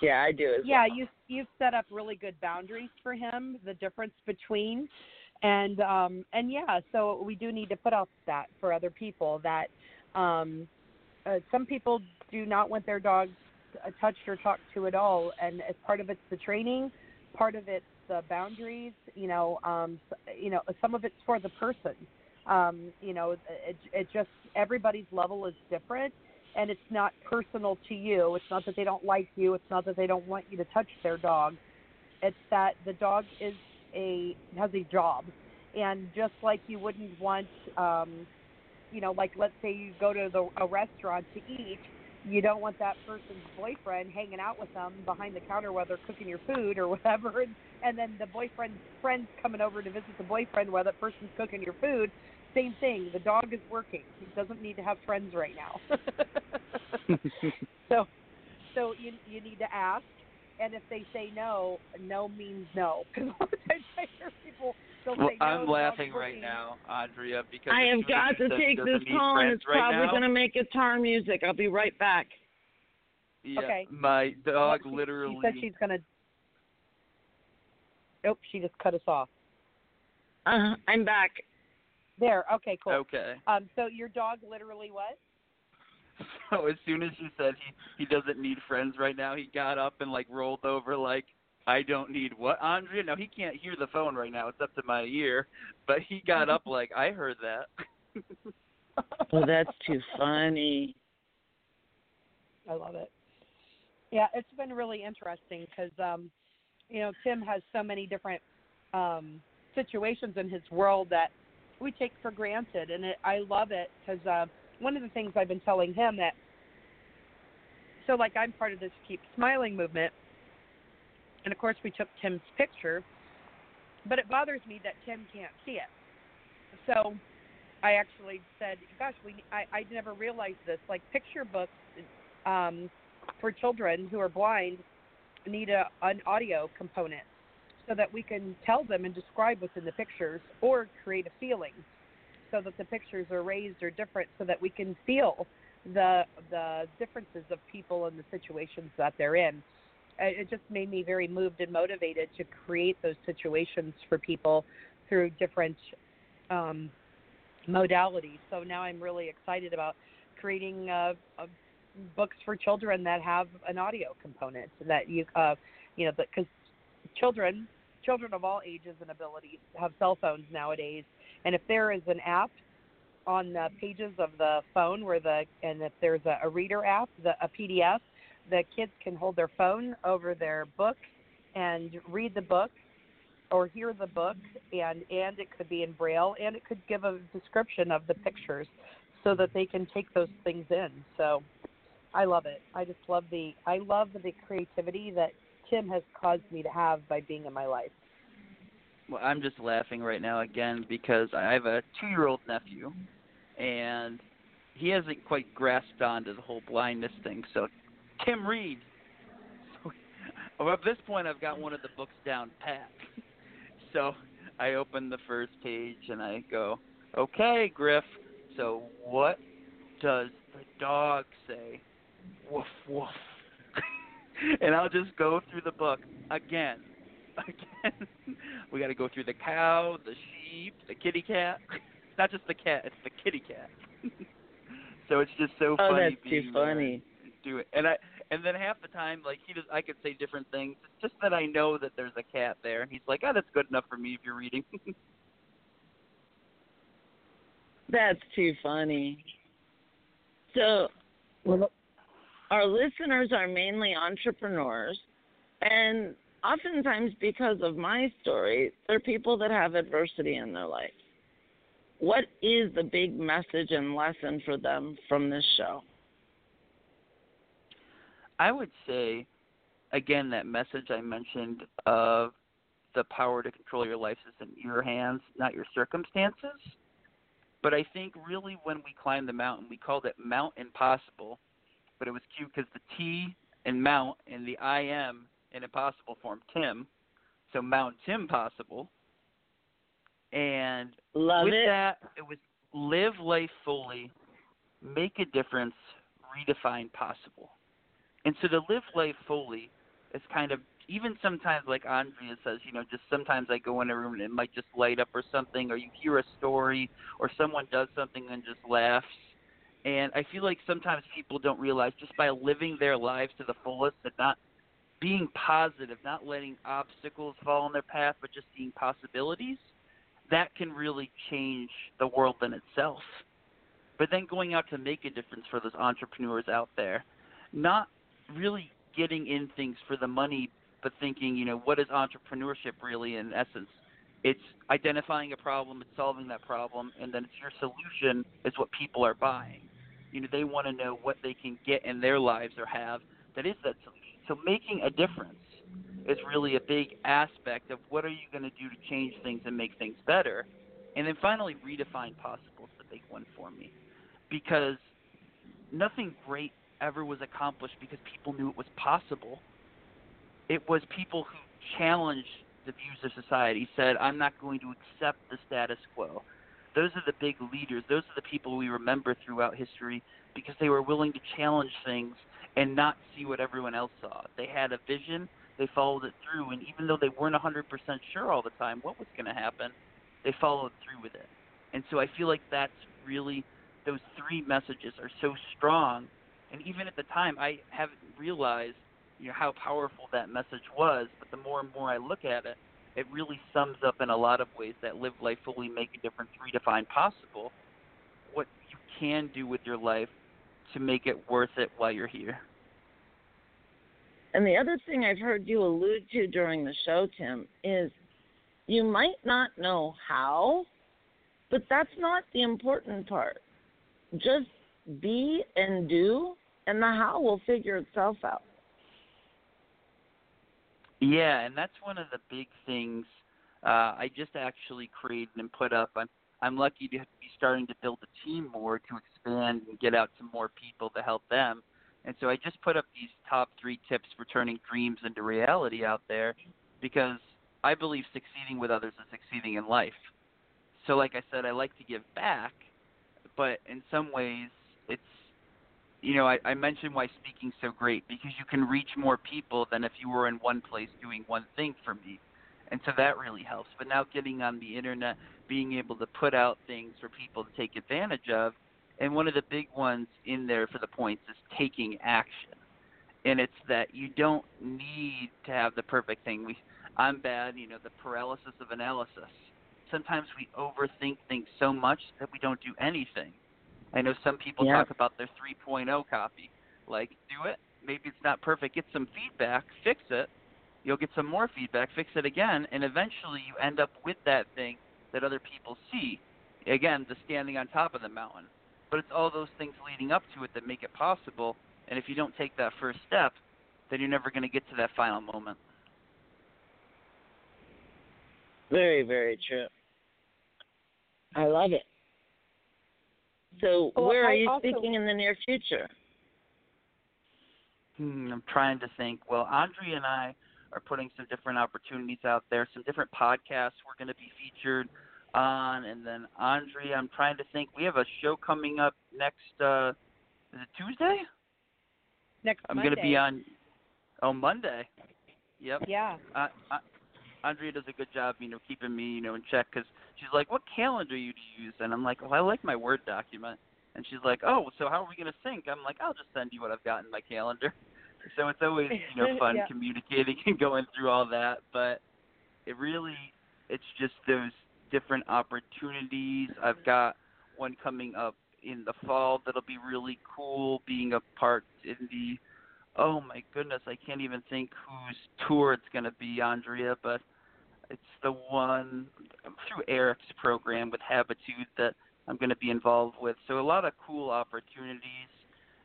Yeah, I do as yeah well. you you've set up really good boundaries for him the difference between and um and yeah so we do need to put out that for other people that um uh, some people do not want their dogs uh, touched or talked to at all and as part of it's the training part of it's the boundaries you know um you know some of it's for the person um you know it, it just everybody's level is different and it's not personal to you. It's not that they don't like you. It's not that they don't want you to touch their dog. It's that the dog is a has a job, and just like you wouldn't want, um, you know, like let's say you go to the, a restaurant to eat, you don't want that person's boyfriend hanging out with them behind the counter while they're cooking your food or [LAUGHS] whatever, and, and then the boyfriend's friends coming over to visit the boyfriend while that person's cooking your food same thing. The dog is working. He doesn't need to have friends right now. [LAUGHS] so, so you you need to ask, and if they say no, no means no. Because a lot of times I hear people they'll Well, say. I'm laughing right working. now, Andrea, because I have got to take this call, and it's right probably going to make guitar music. I'll be right back. Yeah, Okay. my dog Well, she- literally. She said she's gonna. Nope, she just cut us off. Uh, I'm back. There. Okay. Cool. Okay. Um. So your dog literally what? [LAUGHS] So as soon as you said he he doesn't need friends right now, he got up and like rolled over like I don't need what Andrea. No, he can't hear the phone right now. It's up to my ear. But he got up [LAUGHS] like I heard that. [LAUGHS] oh, that's too funny. I love it. Yeah, it's been really interesting because um, you know Tim has so many different um, situations in his world that we take for granted, and it, I love it because uh, one of the things I've been telling him that so like I'm part of this Keep Smiling movement, and of course we took Tim's picture, but it bothers me that Tim can't see it. So I actually said, "Gosh, we I I never realized this. Like picture books um, for children who are blind need a an audio component." so that we can tell them and describe what's in the pictures or create a feeling so that the pictures are raised or different so that we can feel the the differences of people and the situations that they're in it just made me very moved and motivated to create those situations for people through different um, modalities. So now I'm really excited about creating uh, uh, books for children that have an audio component that you, uh, you know, because children children of all ages and abilities have cell phones nowadays, and if there is an app on the pages of the phone where the and if there's a, a reader app, the, a PDF, the kids can hold their phone over their book and read the book or hear the book and and it could be in braille and it could give a description of the pictures so that they can take those things in. So I love it. I just love the I love the creativity that Tim has caused me to have by being in my life. Well, I'm just laughing right now again because I have a two-year-old nephew, and he hasn't quite grasped onto the whole blindness thing. So, Tim read. [LAUGHS] So, at this point, I've got one of the books down pat. [LAUGHS] So, I open the first page and I go, "Okay, Griff. So, what does the dog say?" Woof woof [LAUGHS] and I'll just go through the book again. Again. we got to go through the cow, the sheep, the kitty cat. Not just the cat, it's the kitty cat. so it's just so oh, funny. that's too funny. Do it, and I and then half the time, like he does, I could say different things. It's just that I know that there's a cat there, and he's like, "Oh, that's good enough for me if you're reading." [LAUGHS] that's too funny. So, well, our listeners are mainly entrepreneurs, and oftentimes, because of my story, they're people that have adversity in their life. What is the big message and lesson for them from this show? I would say, again, that message I mentioned of the power to control your life is in your hands, not your circumstances. But I think really when we climbed the mountain, we called it Mount Impossible but it was cute because the T in Mount and the I M in Impossible form Tim, so Mount Tim Possible. And Love with it. that, it was live life fully, make a difference, redefine possible. And so to live life fully is kind of even sometimes like Andrea says, you know, just sometimes I go in a room and it might just light up or something, or you hear a story, or someone does something and just laughs, and I feel like sometimes people don't realize just by living their lives to the fullest and not being positive, not letting obstacles fall in their path, but just seeing possibilities, that can really change the world in itself. But then going out to make a difference for those entrepreneurs out there, not really getting in things for the money, but thinking, you know, what is entrepreneurship really in essence? It's identifying a problem, it's solving that problem, and then it's your solution is what people are buying. You know, they want to know what they can get in their lives or have that is that solution. So making a difference is really a big aspect of what are you going to do to change things and make things better. And then finally, redefine possible is the big one for me. Because nothing great ever was accomplished because people knew it was possible. It was people who challenged the views of society, said, I'm not going to accept the status quo. Those are the big leaders. Those are the people we remember throughout history because they were willing to challenge things and not see what everyone else saw. They had a vision, they followed it through, and even though they weren't 100% sure all the time what was going to happen, they followed through with it. And so I feel like that's really those three messages are so strong. And even at the time, I haven't realized you know how powerful that message was. But the more and more I look at it, it really sums up in a lot of ways that live life fully, make a difference, redefine possible. What you can do with your life to make it worth it while you're here. And the other thing I've heard you allude to during the show, Tim, is you might not know how, but that's not the important part. Just be and do, and the how will figure itself out. Yeah, and that's one of the big things uh, I just actually created and put up. I'm I'm lucky to be starting to build a team more to expand and get out to more people to help them. And so I just put up these top three tips for turning dreams into reality out there because I believe succeeding with others is succeeding in life. So, like I said, I like to give back, but in some ways, you know, I, I mentioned why speaking's so great because you can reach more people than if you were in one place doing one thing for me. And so that really helps. But now getting on the internet, being able to put out things for people to take advantage of, and one of the big ones in there for the points is taking action. And it's that you don't need to have the perfect thing. We I'm bad, you know, the paralysis of analysis. Sometimes we overthink things so much that we don't do anything. I know some people yeah. talk about their 3.0 copy. Like, do it. Maybe it's not perfect. Get some feedback, fix it. You'll get some more feedback, fix it again, and eventually you end up with that thing that other people see. Again, the standing on top of the mountain. But it's all those things leading up to it that make it possible. And if you don't take that first step, then you're never going to get to that final moment. Very, very true. I love it. So, well, where are I you also... speaking in the near future? Hmm, I'm trying to think. Well, Andre and I are putting some different opportunities out there, some different podcasts we're going to be featured on, and then Andre, I'm trying to think. We have a show coming up next. uh Is it Tuesday? Next. I'm going to be on. Oh, Monday. Yep. Yeah. Uh, uh, Andrea does a good job, you know, keeping me, you know, in check because she's like, "What calendar you do use?" And I'm like, "Oh, I like my Word document." And she's like, "Oh, so how are we gonna sync?" I'm like, "I'll just send you what I've got in my calendar." [LAUGHS] So it's always you know [LAUGHS] fun yeah. communicating [LAUGHS] and going through all that, but it really it's just those different opportunities. I've got one coming up in the fall that'll be really cool, being a part in the oh my goodness, I can't even think whose tour it's going to be, Andrea, but it's the one through Erik's program with Habitude that I'm going to be involved with. So a lot of cool opportunities.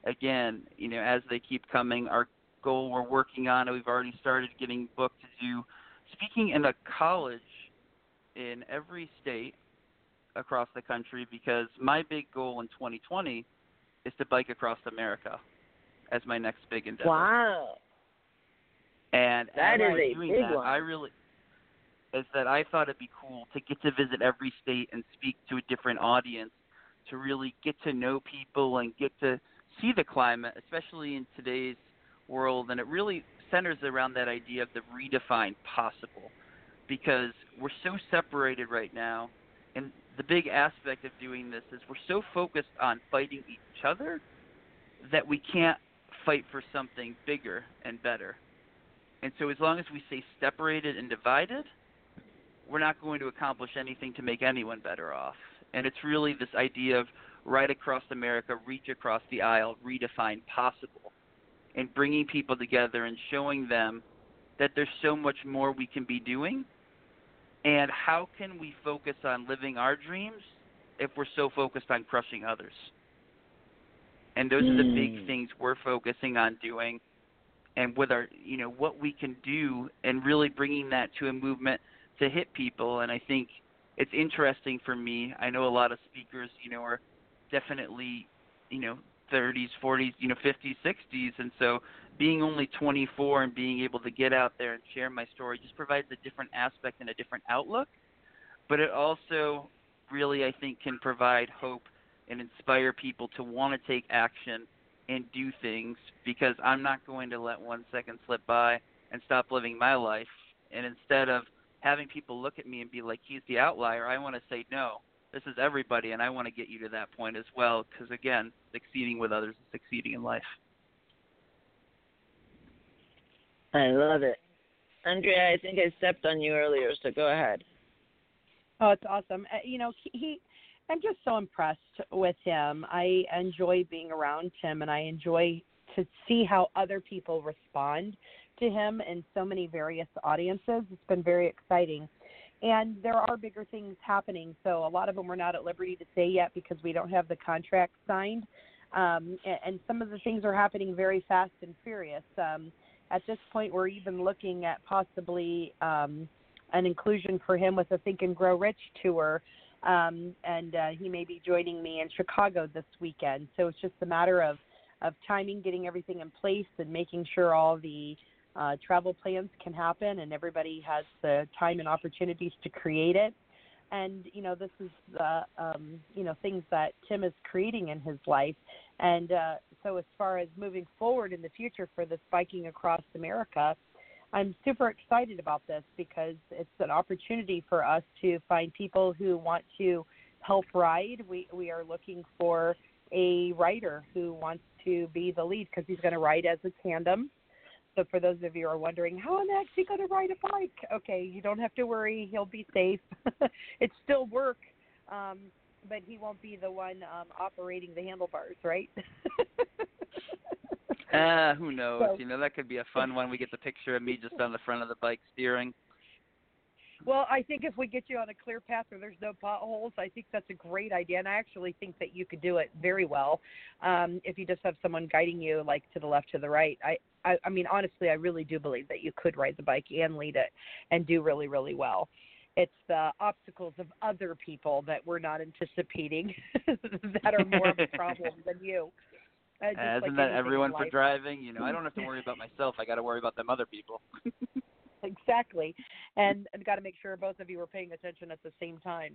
Again, you know, as they keep coming, our goal we're working on, we've already started getting booked to do speaking in a college in every state across the country because my big goal in 2020 is to bike across America as my next big endeavor. Wow. And that is doing big that, one. I really is that I thought it'd be cool to get to visit every state and speak to a different audience, to really get to know people and get to see the climate, especially in today's world. And it really centers around that idea of the redefined possible, because we're so separated right now. And the big aspect of doing this is we're so focused on fighting each other that we can't fight for something bigger and better. And so, as long as we stay separated and divided, we're not going to accomplish anything to make anyone better off. And it's really this idea of right across America, reach across the aisle, redefine possible, and bringing people together and showing them that there's so much more we can be doing. And how can we focus on living our dreams if we're so focused on crushing others? And those are the big Hmm. things we're focusing on doing and with our you know what we can do and really bringing that to a movement to hit people. And i think it's interesting for me. I know a lot of speakers you know are definitely you know 30s 40s you know 50s 60s and so being only 24 and being able to get out there and share my story just provides a different aspect and a different outlook. But it also really i think can provide hope and inspire people to want to take action and do things because I'm not going to let one second slip by and stop living my life. And instead of having people look at me and be like, he's the outlier, I want to say, no, this is everybody, and I want to get you to that point as well because, again, succeeding with others is succeeding in life. I love it. Andrea, I think I stepped on you earlier, so go ahead. Oh, it's awesome. Uh, you know, he, he I'm just so impressed with him. I enjoy being around him and I enjoy to see how other people respond to him in so many various audiences. It's been very exciting. And there are bigger things happening. So a lot of them we're not at liberty to say yet because we don't have the contract signed. Um, and, some of the things are happening very fast and furious. Um, at this point, we're even looking at possibly um, an inclusion for him with the Think and Grow Rich tour. Um, and uh, he may be joining me in Chicago this weekend. So it's just a matter of, of timing, getting everything in place, and making sure all the uh, travel plans can happen and everybody has the time and opportunities to create it. And you know, this is uh, um, you know things that Tim is creating in his life. And uh, so, as far as moving forward in the future for this biking across America, I'm super excited about this because it's an opportunity for us to find people who want to help ride. We we are looking for a rider who wants to be the lead because he's going to ride as a tandem so for those of you who are wondering, how am I actually going to ride a bike? Okay, you don't have to worry. He'll be safe. [LAUGHS] it's still work, um, but he won't be the one um, operating the handlebars, right? [LAUGHS] Ah, uh, who knows? So, you know, that could be a fun one. We get the picture of me just on the front of the bike steering. Well, I think if we get you on a clear path where there's no potholes, I think that's a great idea, and I actually think that you could do it very well um, if you just have someone guiding you, like to the left, to the right. I, I, I mean, honestly, I really do believe that you could ride the bike and lead it and do really, really well. It's the obstacles of other people that we're not anticipating [LAUGHS] that are more of a problem [LAUGHS] than you. Uh, uh, isn't like that everyone for driving? You know, I don't have to worry about [LAUGHS] myself. I got to worry about them other people. [LAUGHS] exactly, and, and got to make sure both of you are paying attention at the same time.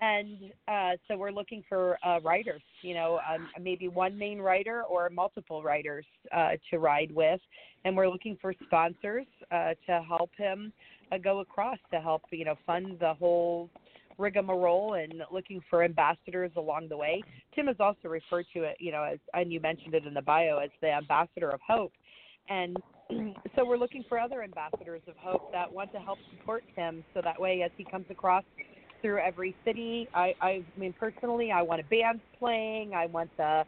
And uh, so we're looking for uh, riders, you know, um, maybe one main rider or multiple riders uh, to ride with, and we're looking for sponsors uh, to help him uh, go across to help, you know, fund the whole rigmarole and looking for ambassadors along the way. Tim has also referred to it, you know, as and you mentioned it in the bio as the ambassador of hope. And [CLEARS THROAT] so we're looking for other ambassadors of hope that want to help support him so that way as he comes across through every city i i mean personally i want a band playing i want the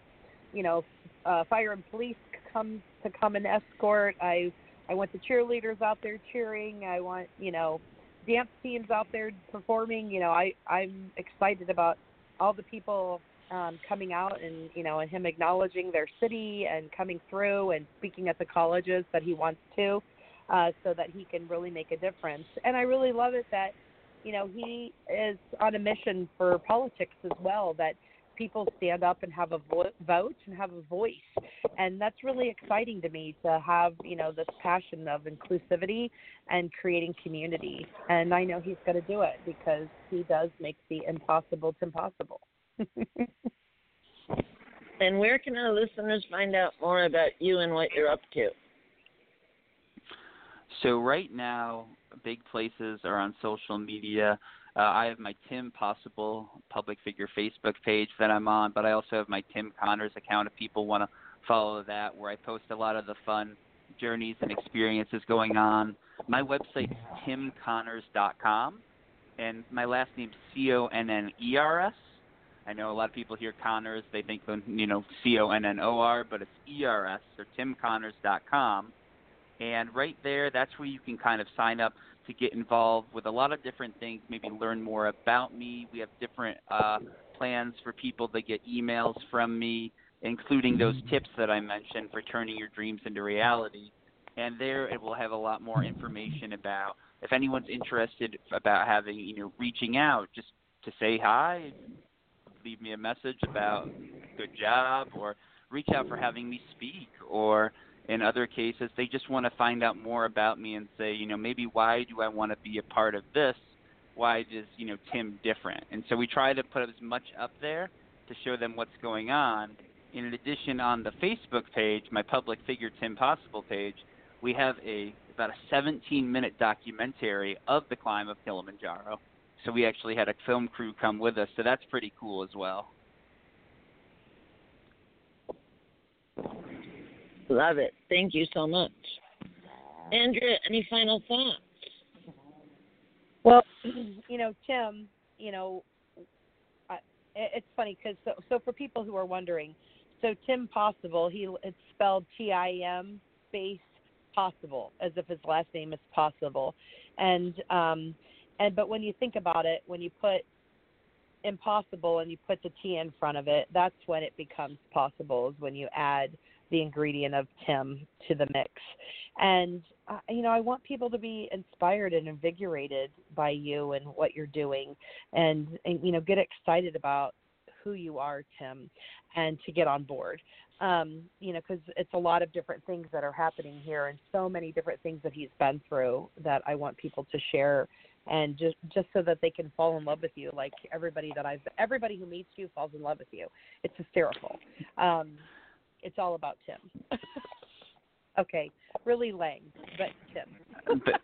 you know uh fire and police come to come and escort i i want the cheerleaders out there cheering i want you know dance teams out there performing you know i i'm excited about all the people um, coming out and you know and him acknowledging their city and coming through and speaking at the colleges that he wants to, uh, so that he can really make a difference. And I really love it that you know he is on a mission for politics as well. That people stand up and have a vo- vote and have a voice, and that's really exciting to me to have you know this passion of inclusivity and creating community. And I know he's going to do it because he does make the impossible impossible. [LAUGHS] and where can our listeners find out more about you and what you're up to? So right now, big places are on social media. Uh, I have my Tim Possible public figure Facebook page that I'm on, but I also have my Tim Conners account if people want to follow that, where I post a lot of the fun journeys and experiences going on. My website is timconners.com, and my last name is C O N N E R S. I know a lot of people hear Conners, they think you know C O N N O R, but it's E R S or timconners.com. And right there, that's where you can kind of sign up to get involved with a lot of different things. Maybe learn more about me. We have different uh, plans for people to get emails from me, including those tips that I mentioned for turning your dreams into reality. And there, it will have a lot more information about if anyone's interested about having you know reaching out just to say hi leave me a message about good job or reach out for having me speak or in other cases they just want to find out more about me and say you know maybe why do i want to be a part of this why is you know tim different and so we try to put as much up there to show them what's going on in addition on the facebook page my public figure tim possible page we have a about a 17 minute documentary of the climb of kilimanjaro so we actually had a film crew come with us. So that's pretty cool as well. Love it. Thank you so much. Andrea, any final thoughts? Well, [CLEARS THROAT] you know, Tim, you know, it's funny because so, so for people who are wondering, so Tim Possible, he it's spelled T I M space Possible as if his last name is Possible, and um, and but when you think about it, when you put impossible and you put the T in front of it, that's when it becomes possible. Is when you add the ingredient of Tim to the mix. And uh, you know, I want people to be inspired and invigorated by you and what you're doing, and, and you know, get excited about who you are, Tim, and to get on board. Um, you know, because it's a lot of different things that are happening here, and so many different things that he's been through that I want people to share, and just just so that they can fall in love with you, like everybody that I've everybody who meets you falls in love with you. It's hysterical. Um, it's all about Tim. [LAUGHS] okay, really lame, but Tim. but,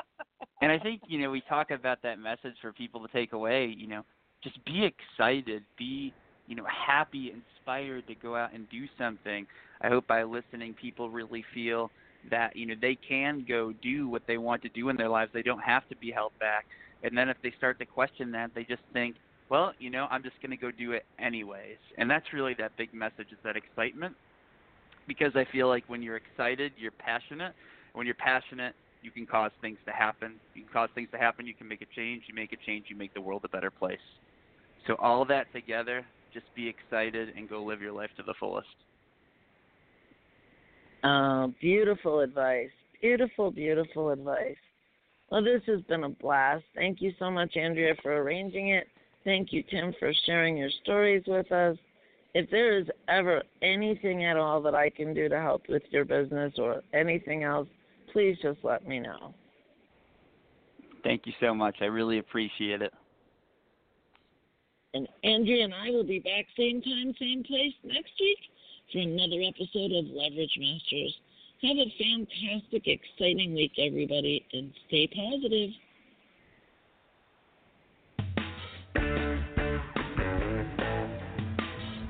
[LAUGHS] and I think you know we talk about that message for people to take away. You know, just be excited, be you know happy, inspired to go out and do something. I hope by listening, people really feel that you know they can go do what they want to do in their lives. They don't have to be held back. And then if they start to question that, they just think, well, you know, I'm just going to go do it anyways. And that's really that big message is that excitement. Because I feel like when you're excited, you're passionate. When you're passionate, you can cause things to happen. You can cause things to happen. You can make a change. You make a change. You make the world a better place. So all that together, just be excited and go live your life to the fullest. Oh, beautiful advice. Beautiful, beautiful advice. Well, this has been a blast. Thank you so much, Andrea, for arranging it. Thank you, Tim, for sharing your stories with us. If there is ever anything at all that I can do to help with your business or anything else, please just let me know. Thank you so much. I really appreciate it. And Andrea and I will be back same time, same place next week for another episode of Leverage Masters. Have a fantastic, exciting week, everybody, and stay positive.